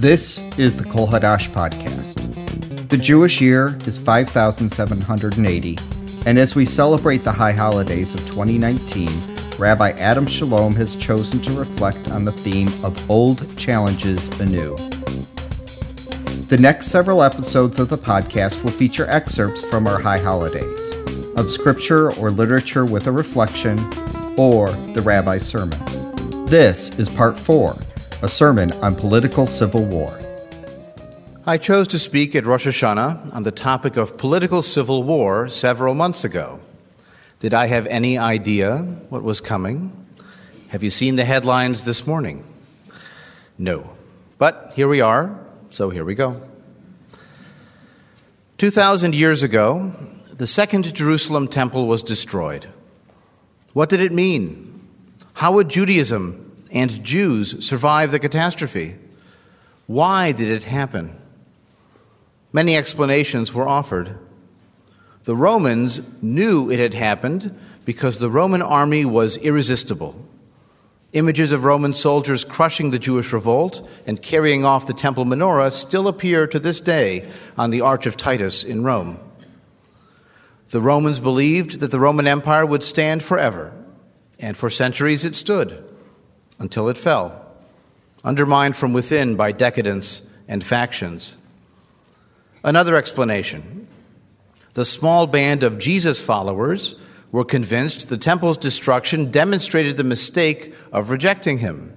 This is the Kol Hadash podcast. The Jewish year is 5780, and as we celebrate the high holidays of 2019, Rabbi Adam Chalom has chosen to reflect on the theme of old challenges anew. The next several episodes of the podcast will feature excerpts from our high holidays, of scripture or literature with a reflection, or the rabbi's sermon. This is part four a sermon on political civil war. I chose to speak at Rosh Hashanah on the topic of political civil war several months ago. Did I have any idea what was coming? Have you seen the headlines this morning? No. But here we are, so here we go. 2,000 years ago, the Second Jerusalem Temple was destroyed. What did it mean? How would Judaism and Jews survive the catastrophe? Why did it happen? Many explanations were offered. The Romans knew it had happened because the Roman army was irresistible. Images of Roman soldiers crushing the Jewish revolt and carrying off the temple menorah still appear to this day on the Arch of Titus in Rome. The Romans believed that the Roman Empire would stand forever, and for centuries it stood until it fell, undermined from within by decadence and factions. Another explanation the small band of Jesus followers were convinced the temple's destruction demonstrated the mistake of rejecting him.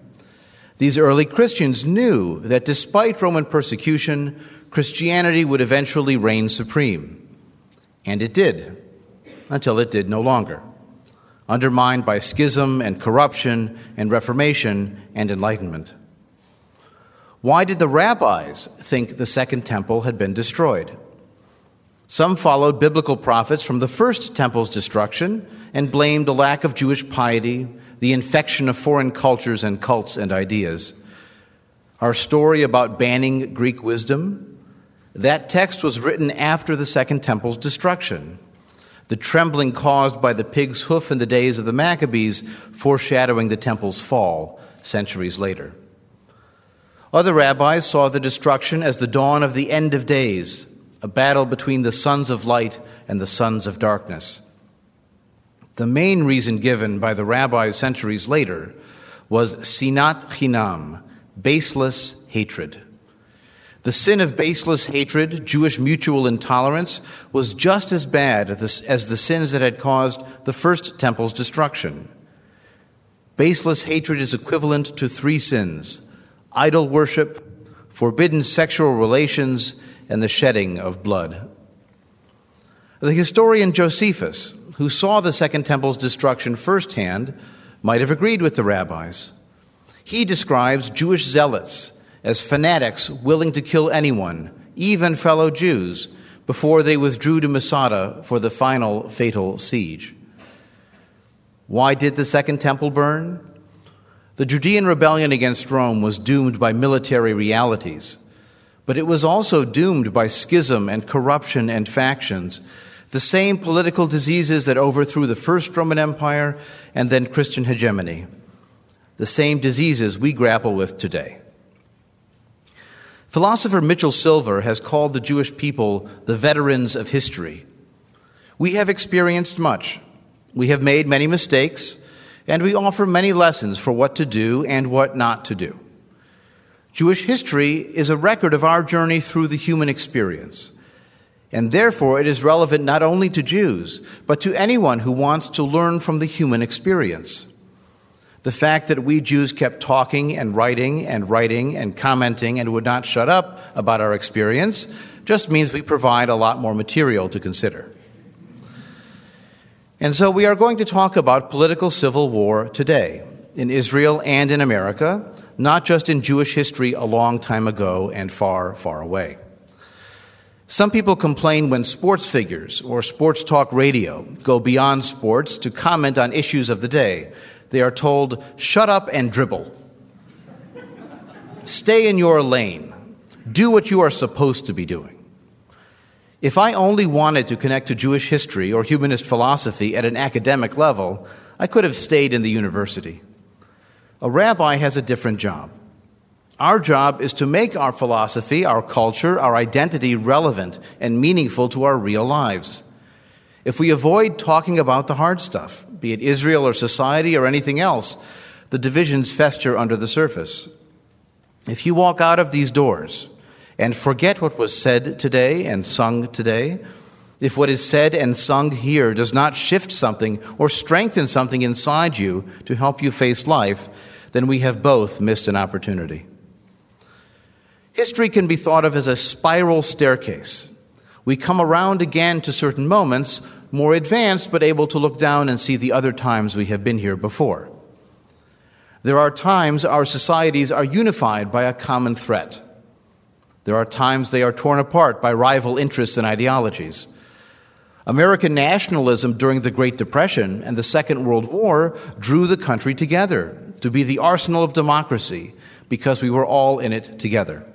These early Christians knew that despite Roman persecution, Christianity would eventually reign supreme. And it did, until it did no longer undermined by schism and corruption and reformation and enlightenment. Why did the rabbis think the Second Temple had been destroyed? Some followed biblical prophets from the First Temple's destruction and blamed a lack of Jewish piety, the infection of foreign cultures and cults and ideas. Our story about banning Greek wisdom, that text was written after the Second Temple's destruction the trembling caused by the pig's hoof in the days of the Maccabees, foreshadowing the temple's fall centuries later. Other rabbis saw the destruction as the dawn of the end of days, a battle between the sons of light and the sons of darkness. The main reason given by the rabbis centuries later was sinat chinam, baseless hatred. The sin of baseless hatred, Jewish mutual intolerance, was just as bad as the sins that had caused the first temple's destruction. Baseless hatred is equivalent to three sins idol worship, forbidden sexual relations, and the shedding of blood. The historian Josephus, who saw the Second Temple's destruction firsthand, might have agreed with the rabbis. He describes Jewish zealots as fanatics willing to kill anyone, even fellow Jews, before they withdrew to Masada for the final fatal siege. Why did the Second Temple burn? The Judean rebellion against Rome was doomed by military realities, but it was also doomed by schism and corruption and factions, the same political diseases that overthrew the First Roman Empire and then Christian hegemony, the same diseases we grapple with today. Philosopher Mitchell Silver has called the Jewish people the veterans of history. We have experienced much. We have made many mistakes, and we offer many lessons for what to do and what not to do. Jewish history is a record of our journey through the human experience, and therefore it is relevant not only to Jews, but to anyone who wants to learn from the human experience. The fact that we Jews kept talking and writing and writing and commenting and would not shut up about our experience just means we provide a lot more material to consider. And so we are going to talk about political civil war today in Israel and in America, not just in Jewish history a long time ago and far, far away. Some people complain when sports figures or sports talk radio go beyond sports to comment on issues of the day they are told, shut up and dribble. Stay in your lane. Do what you are supposed to be doing. If I only wanted to connect to Jewish history or humanist philosophy at an academic level, I could have stayed in the university. A rabbi has a different job. Our job is to make our philosophy, our culture, our identity relevant and meaningful to our real lives. If we avoid talking about the hard stuff, be it Israel or society or anything else, the divisions fester under the surface. If you walk out of these doors and forget what was said today and sung today, if what is said and sung here does not shift something or strengthen something inside you to help you face life, then we have both missed an opportunity. History can be thought of as a spiral staircase. We come around again to certain moments, more advanced, but able to look down and see the other times we have been here before. There are times our societies are unified by a common threat. There are times they are torn apart by rival interests and ideologies. American nationalism during the Great Depression and the Second World War drew the country together to be the arsenal of democracy because we were all in it together.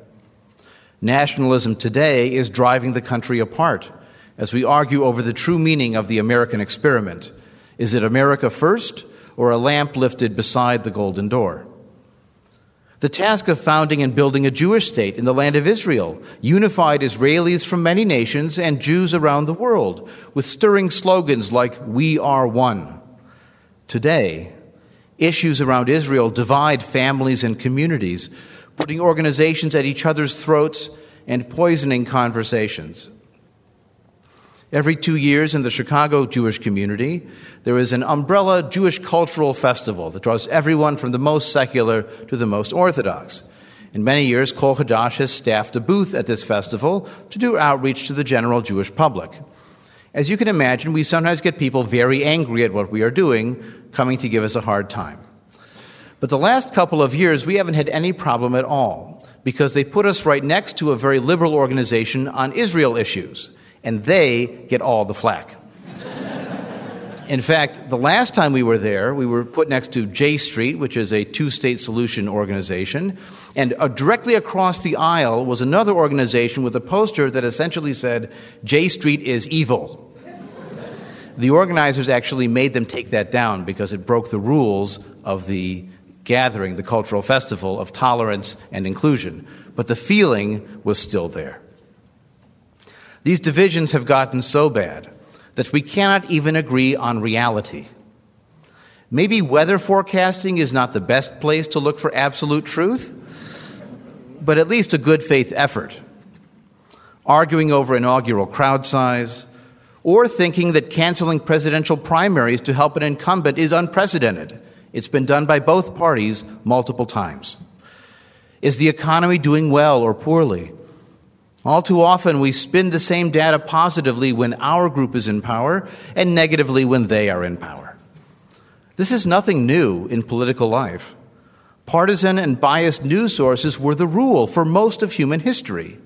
Nationalism today is driving the country apart as we argue over the true meaning of the American experiment. Is it America first or a lamp lifted beside the golden door? The task of founding and building a Jewish state in the land of Israel unified Israelis from many nations and Jews around the world with stirring slogans like, We are one. Today, issues around Israel divide families and communities, putting organizations at each other's throats and poisoning conversations. Every two years in the Chicago Jewish community, there is an umbrella Jewish cultural festival that draws everyone from the most secular to the most orthodox. In many years, Kol Hadash has staffed a booth at this festival to do outreach to the general Jewish public. As you can imagine, we sometimes get people very angry at what we are doing, coming to give us a hard time. But the last couple of years, we haven't had any problem at all because they put us right next to a very liberal organization on Israel issues and they get all the flack. In fact, the last time we were there, we were put next to J Street, which is a two state solution organization. And uh, directly across the aisle was another organization with a poster that essentially said, J Street is evil. the organizers actually made them take that down because it broke the rules of the gathering, the cultural festival of tolerance and inclusion. But the feeling was still there. These divisions have gotten so bad that we cannot even agree on reality. Maybe weather forecasting is not the best place to look for absolute truth, but at least a good faith effort. Arguing over inaugural crowd size, or thinking that canceling presidential primaries to help an incumbent is unprecedented. It's been done by both parties multiple times. Is the economy doing well or poorly? All too often, we spin the same data positively when our group is in power and negatively when they are in power. This is nothing new in political life. Partisan and biased news sources were the rule for most of human history.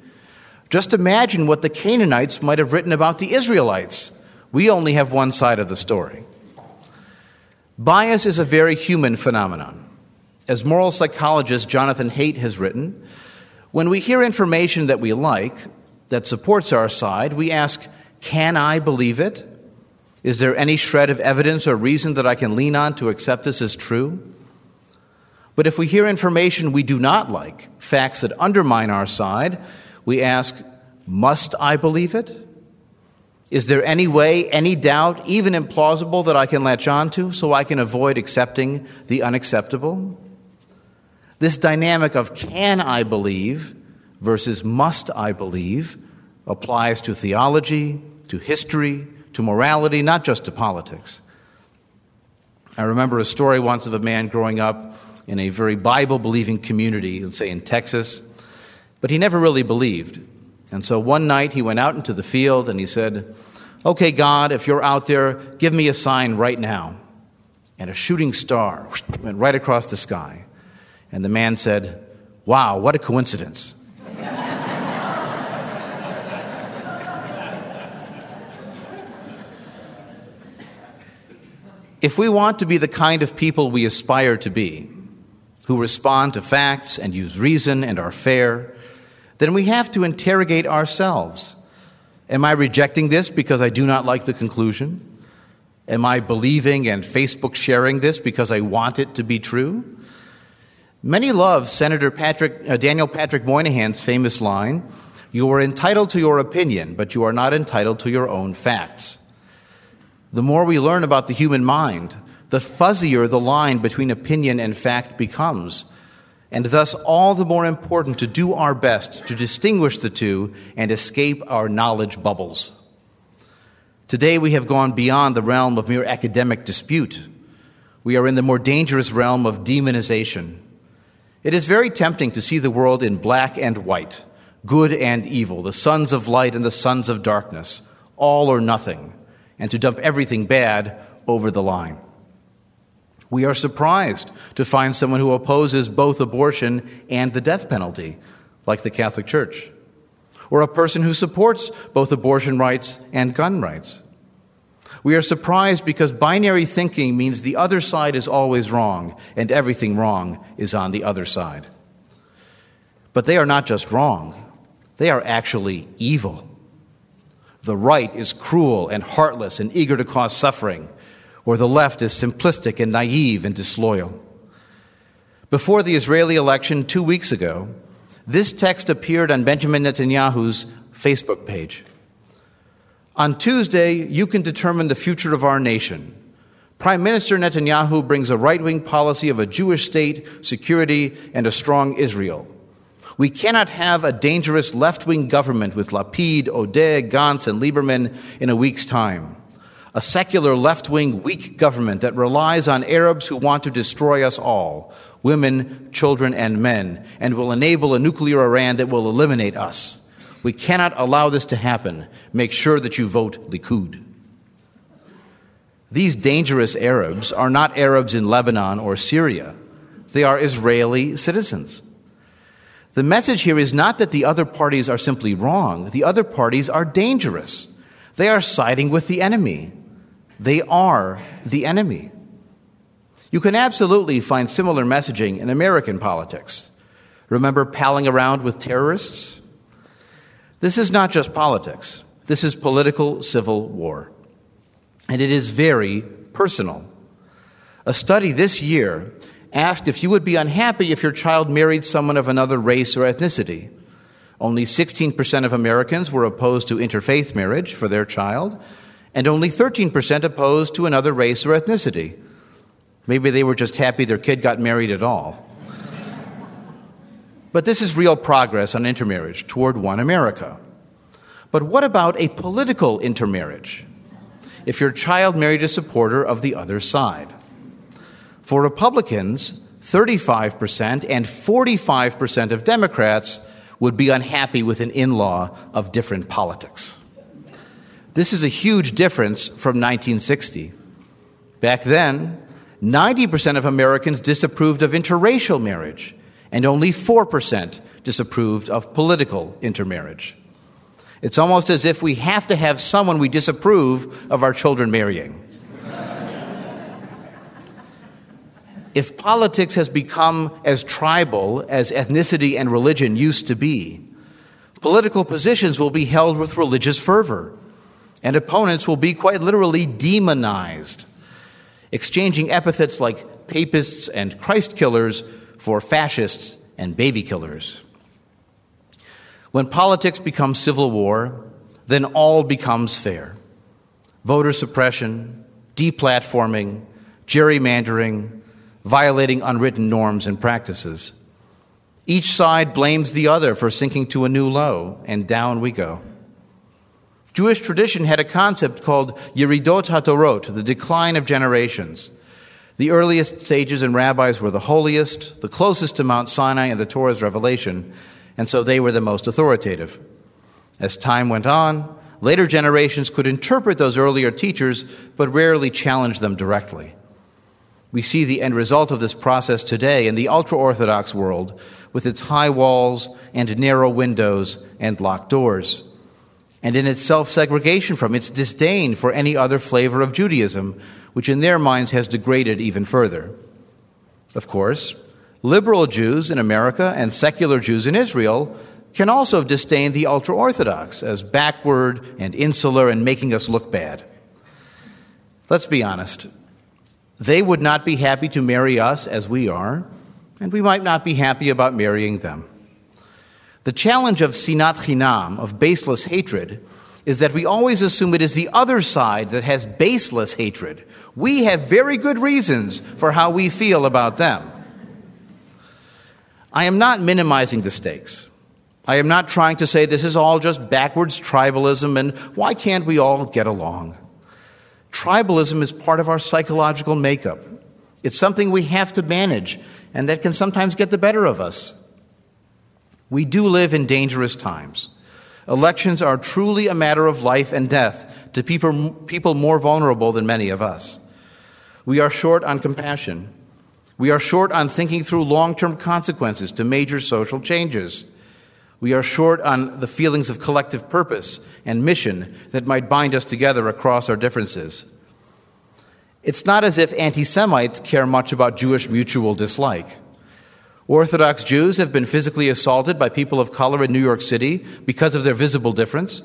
Just imagine what the Canaanites might have written about the Israelites. We only have one side of the story. Bias is a very human phenomenon. As moral psychologist Jonathan Haidt has written, when we hear information that we like, that supports our side, we ask, Can I believe it? Is there any shred of evidence or reason that I can lean on to accept this as true? But if we hear information we do not like, facts that undermine our side, we ask, Must I believe it? Is there any way, any doubt, even implausible, that I can latch on to so I can avoid accepting the unacceptable? This dynamic of can I believe versus must I believe applies to theology, to history, to morality, not just to politics. I remember a story once of a man growing up in a very Bible believing community, let's say in Texas, but he never really believed. And so one night he went out into the field and he said, Okay, God, if you're out there, give me a sign right now. And a shooting star went right across the sky. And the man said, Wow, what a coincidence. if we want to be the kind of people we aspire to be, who respond to facts and use reason and are fair, then we have to interrogate ourselves. Am I rejecting this because I do not like the conclusion? Am I believing and Facebook sharing this because I want it to be true? Many love Senator Patrick, uh, Daniel Patrick Moynihan's famous line You are entitled to your opinion, but you are not entitled to your own facts. The more we learn about the human mind, the fuzzier the line between opinion and fact becomes, and thus all the more important to do our best to distinguish the two and escape our knowledge bubbles. Today we have gone beyond the realm of mere academic dispute. We are in the more dangerous realm of demonization. It is very tempting to see the world in black and white, good and evil, the sons of light and the sons of darkness, all or nothing, and to dump everything bad over the line. We are surprised to find someone who opposes both abortion and the death penalty, like the Catholic Church, or a person who supports both abortion rights and gun rights. We are surprised because binary thinking means the other side is always wrong and everything wrong is on the other side. But they are not just wrong, they are actually evil. The right is cruel and heartless and eager to cause suffering, or the left is simplistic and naive and disloyal. Before the Israeli election two weeks ago, this text appeared on Benjamin Netanyahu's Facebook page. On Tuesday, you can determine the future of our nation. Prime Minister Netanyahu brings a right wing policy of a Jewish state, security, and a strong Israel. We cannot have a dangerous left wing government with Lapid, Odeh, Gantz, and Lieberman in a week's time. A secular left wing weak government that relies on Arabs who want to destroy us all women, children, and men and will enable a nuclear Iran that will eliminate us. We cannot allow this to happen. Make sure that you vote Likud. These dangerous Arabs are not Arabs in Lebanon or Syria, they are Israeli citizens. The message here is not that the other parties are simply wrong, the other parties are dangerous. They are siding with the enemy. They are the enemy. You can absolutely find similar messaging in American politics. Remember palling around with terrorists? This is not just politics, this is political civil war. And it is very personal. A study this year asked if you would be unhappy if your child married someone of another race or ethnicity. Only 16% of Americans were opposed to interfaith marriage for their child, and only 13% opposed to another race or ethnicity. Maybe they were just happy their kid got married at all. But this is real progress on intermarriage toward one America. But what about a political intermarriage? If your child married a supporter of the other side? For Republicans, 35% and 45% of Democrats would be unhappy with an in law of different politics. This is a huge difference from 1960. Back then, 90% of Americans disapproved of interracial marriage, and only 4% disapproved of political intermarriage. It's almost as if we have to have someone we disapprove of our children marrying. if politics has become as tribal as ethnicity and religion used to be, political positions will be held with religious fervor, and opponents will be quite literally demonized, exchanging epithets like papists and Christ killers for fascists and baby killers. When politics becomes civil war, then all becomes fair. Voter suppression, deplatforming, gerrymandering, violating unwritten norms and practices. Each side blames the other for sinking to a new low, and down we go. Jewish tradition had a concept called Yeridat HaDorot, the decline of generations. The earliest sages and rabbis were the holiest, the closest to Mount Sinai and the Torah's revelation, and so they were the most authoritative. As time went on, later generations could interpret those earlier teachers, but rarely challenge them directly. We see the end result of this process today in the ultra Orthodox world, with its high walls and narrow windows and locked doors, and in its self segregation from, its disdain for any other flavor of Judaism, which in their minds has degraded even further. Of course, liberal Jews in America and secular Jews in Israel can also disdain the ultra Orthodox as backward and insular and making us look bad. Let's be honest. They would not be happy to marry us as we are, and we might not be happy about marrying them. The challenge of sinat chinam, of baseless hatred, is that we always assume it is the other side that has baseless hatred. We have very good reasons for how we feel about them. I am not minimizing the stakes. I am not trying to say this is all just backwards tribalism and why can't we all get along? Tribalism is part of our psychological makeup. It's something we have to manage, and that can sometimes get the better of us. We do live in dangerous times. Elections are truly a matter of life and death to people, people more vulnerable than many of us. We are short on compassion. We are short on thinking through long term consequences to major social changes. We are short on the feelings of collective purpose and mission that might bind us together across our differences. It's not as if anti Semites care much about Jewish mutual dislike. Orthodox Jews have been physically assaulted by people of color in New York City because of their visible difference,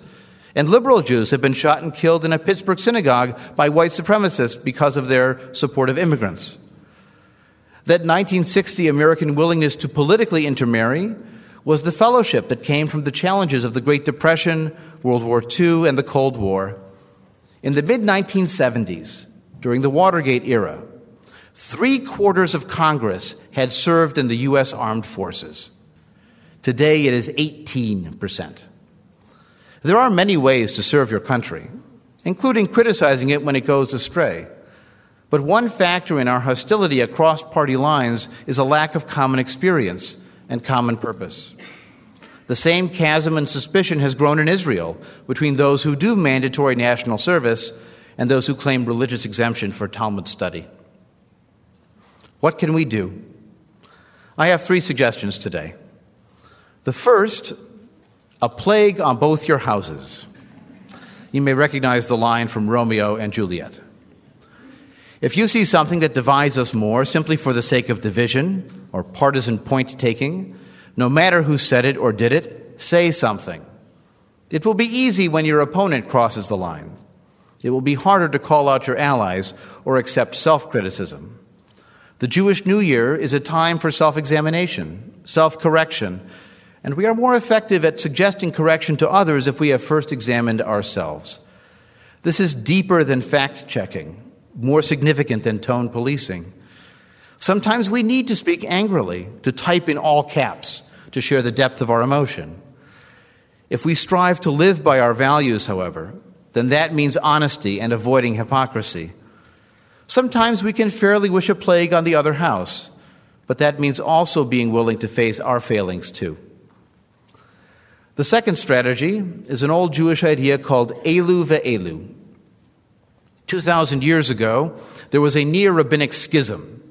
and liberal Jews have been shot and killed in a Pittsburgh synagogue by white supremacists because of their support of immigrants. That 1960 American willingness to politically intermarry was the fellowship that came from the challenges of the Great Depression, World War II, and the Cold War. In the mid 1970s, during the Watergate era, three quarters of Congress had served in the U.S. armed forces. Today it is 18%. There are many ways to serve your country, including criticizing it when it goes astray. But one factor in our hostility across party lines is a lack of common experience and common purpose. The same chasm and suspicion has grown in Israel between those who do mandatory national service and those who claim religious exemption for Talmud study. What can we do? I have three suggestions today. The first, a plague on both your houses. You may recognize the line from Romeo and Juliet. If you see something that divides us more simply for the sake of division or partisan point taking, no matter who said it or did it, say something. It will be easy when your opponent crosses the line. It will be harder to call out your allies or accept self criticism. The Jewish New Year is a time for self examination, self correction, and we are more effective at suggesting correction to others if we have first examined ourselves. This is deeper than fact checking more significant than tone policing. Sometimes we need to speak angrily, to type in all caps, to share the depth of our emotion. If we strive to live by our values, however, then that means honesty and avoiding hypocrisy. Sometimes we can fairly wish a plague on the other house, but that means also being willing to face our failings too. The second strategy is an old Jewish idea called Elu ve'elu, 2,000 years ago, there was a near rabbinic schism.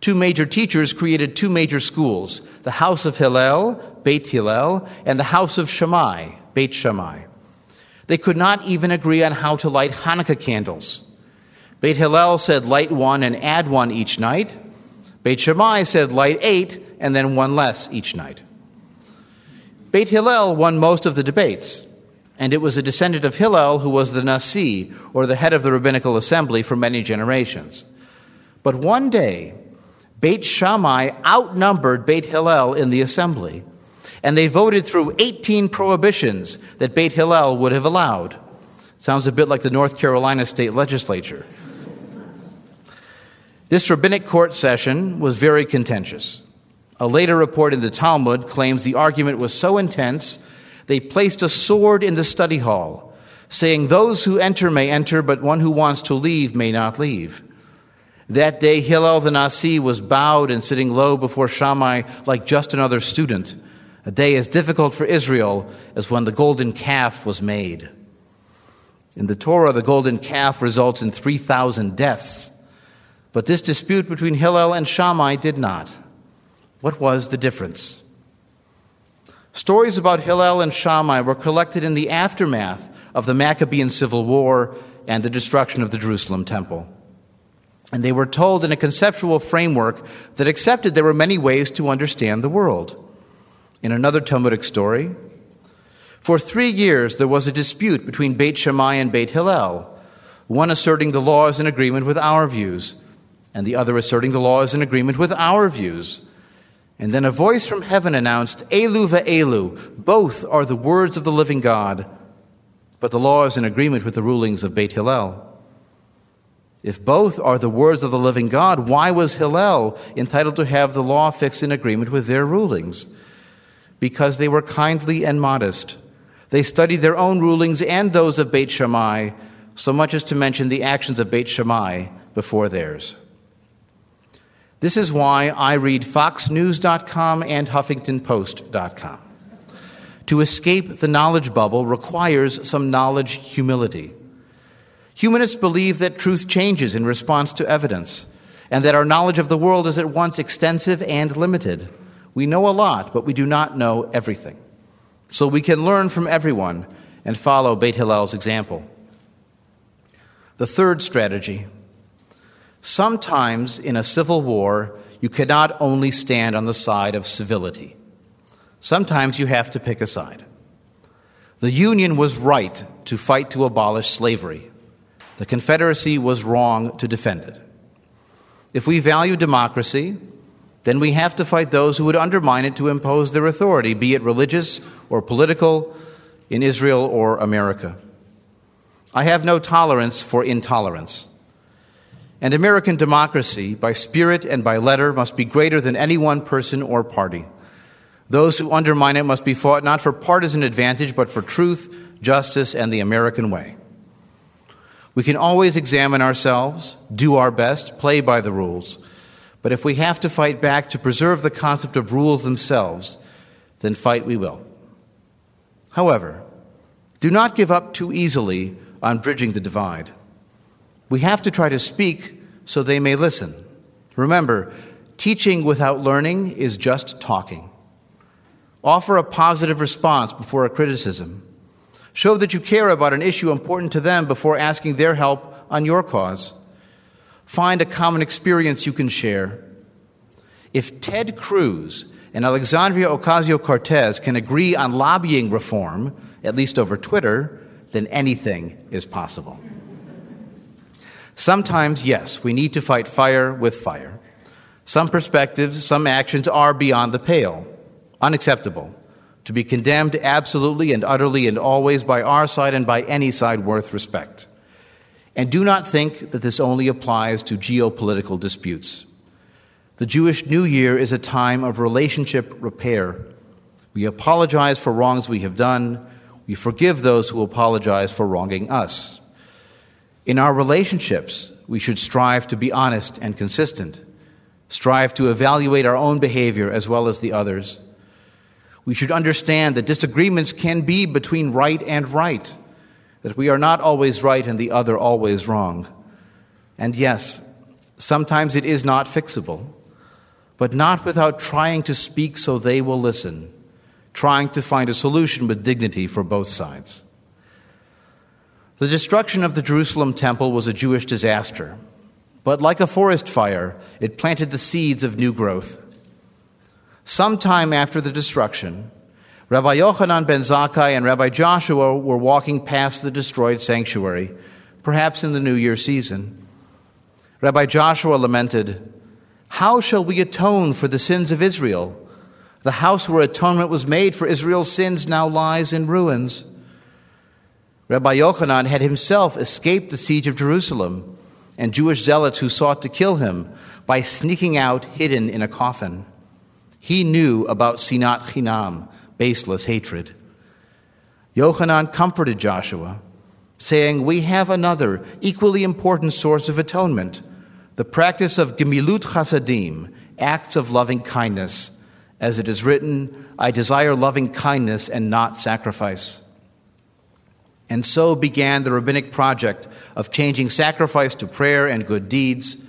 Two major teachers created two major schools the House of Hillel, Beit Hillel, and the House of Shammai, Beit Shammai. They could not even agree on how to light Hanukkah candles. Beit Hillel said light one and add one each night. Beit Shammai said light eight and then one less each night. Beit Hillel won most of the debates and it was a descendant of Hillel who was the Nasi, or the head of the rabbinical assembly, for many generations. But one day, Beit Shammai outnumbered Beit Hillel in the assembly, and they voted through 18 prohibitions that Beit Hillel would have allowed. Sounds a bit like the North Carolina state legislature. This rabbinic court session was very contentious. A later report in the Talmud claims the argument was so intense they placed a sword in the study hall, saying, Those who enter may enter, but one who wants to leave may not leave. That day, Hillel the Nasi was bowed and sitting low before Shammai like just another student, a day as difficult for Israel as when the golden calf was made. In the Torah, the golden calf results in 3,000 deaths. But this dispute between Hillel and Shammai did not. What was the difference? Stories about Hillel and Shammai were collected in the aftermath of the Maccabean Civil War and the destruction of the Jerusalem temple. And they were told in a conceptual framework that accepted there were many ways to understand the world. In another Talmudic story, for three years there was a dispute between Beit Shammai and Beit Hillel, one asserting the law is in agreement with our views, and the other asserting the law is in agreement with our views. And then a voice from heaven announced, Elu va Elu, both are the words of the living God. But the law is in agreement with the rulings of Beit Hillel. If both are the words of the living God, why was Hillel entitled to have the law fixed in agreement with their rulings? Because they were kindly and modest. They studied their own rulings and those of Beit Shammai, so much as to mention the actions of Beit Shammai before theirs. This is why I read FoxNews.com and HuffingtonPost.com. To escape the knowledge bubble requires some knowledge humility. Humanists believe that truth changes in response to evidence, and that our knowledge of the world is at once extensive and limited. We know a lot, but we do not know everything. So we can learn from everyone and follow Beit Hillel's example. The third strategy sometimes in a civil war, you cannot only stand on the side of civility. Sometimes you have to pick a side. The Union was right to fight to abolish slavery. The Confederacy was wrong to defend it. If we value democracy, then we have to fight those who would undermine it to impose their authority, be it religious or political, in Israel or America. I have no tolerance for intolerance. And American democracy, by spirit and by letter, must be greater than any one person or party. Those who undermine it must be fought not for partisan advantage, but for truth, justice, and the American way. We can always examine ourselves, do our best, play by the rules. But if we have to fight back to preserve the concept of rules themselves, then fight we will. However, do not give up too easily on bridging the divide. We have to try to speak so they may listen. Remember, teaching without learning is just talking. Offer a positive response before a criticism. Show that you care about an issue important to them before asking their help on your cause. Find a common experience you can share. If Ted Cruz and Alexandria Ocasio Cortez can agree on lobbying reform, at least over Twitter, then anything is possible. Sometimes, yes, we need to fight fire with fire. Some perspectives, some actions are beyond the pale, unacceptable to be condemned absolutely and utterly and always by our side and by any side worth respect. And do not think that this only applies to geopolitical disputes. The Jewish New Year is a time of relationship repair. We apologize for wrongs we have done. We forgive those who apologize for wronging us. In our relationships, we should strive to be honest and consistent, strive to evaluate our own behavior as well as the others we should understand that disagreements can be between right and right, that we are not always right and the other always wrong. And yes, sometimes it is not fixable, but not without trying to speak so they will listen, trying to find a solution with dignity for both sides. The destruction of the Jerusalem temple was a Jewish disaster, but like a forest fire, it planted the seeds of new growth. Sometime after the destruction, Rabbi Yochanan ben Zakkai and Rabbi Joshua were walking past the destroyed sanctuary, perhaps in the New Year season. Rabbi Joshua lamented, How shall we atone for the sins of Israel? The house where atonement was made for Israel's sins now lies in ruins. Rabbi Yochanan had himself escaped the siege of Jerusalem and Jewish zealots who sought to kill him by sneaking out hidden in a coffin. He knew about sinat chinam, baseless hatred. Yochanan comforted Joshua, saying, We have another equally important source of atonement the practice of gemilut chasadim, acts of loving kindness. As it is written, I desire loving kindness and not sacrifice. And so began the rabbinic project of changing sacrifice to prayer and good deeds,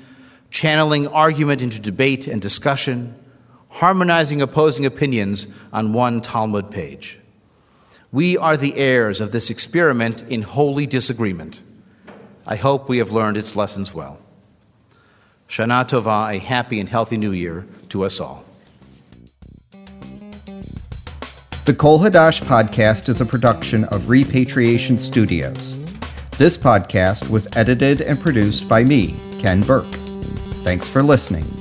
channeling argument into debate and discussion harmonizing opposing opinions on one Talmud page. We are the heirs of this experiment in holy disagreement. I hope we have learned its lessons well. Shana Tova, a happy and healthy new year to us all. The Kol Hadash podcast is a production of Repatriation Studios. This podcast was edited and produced by me, Ken Burke. Thanks for listening.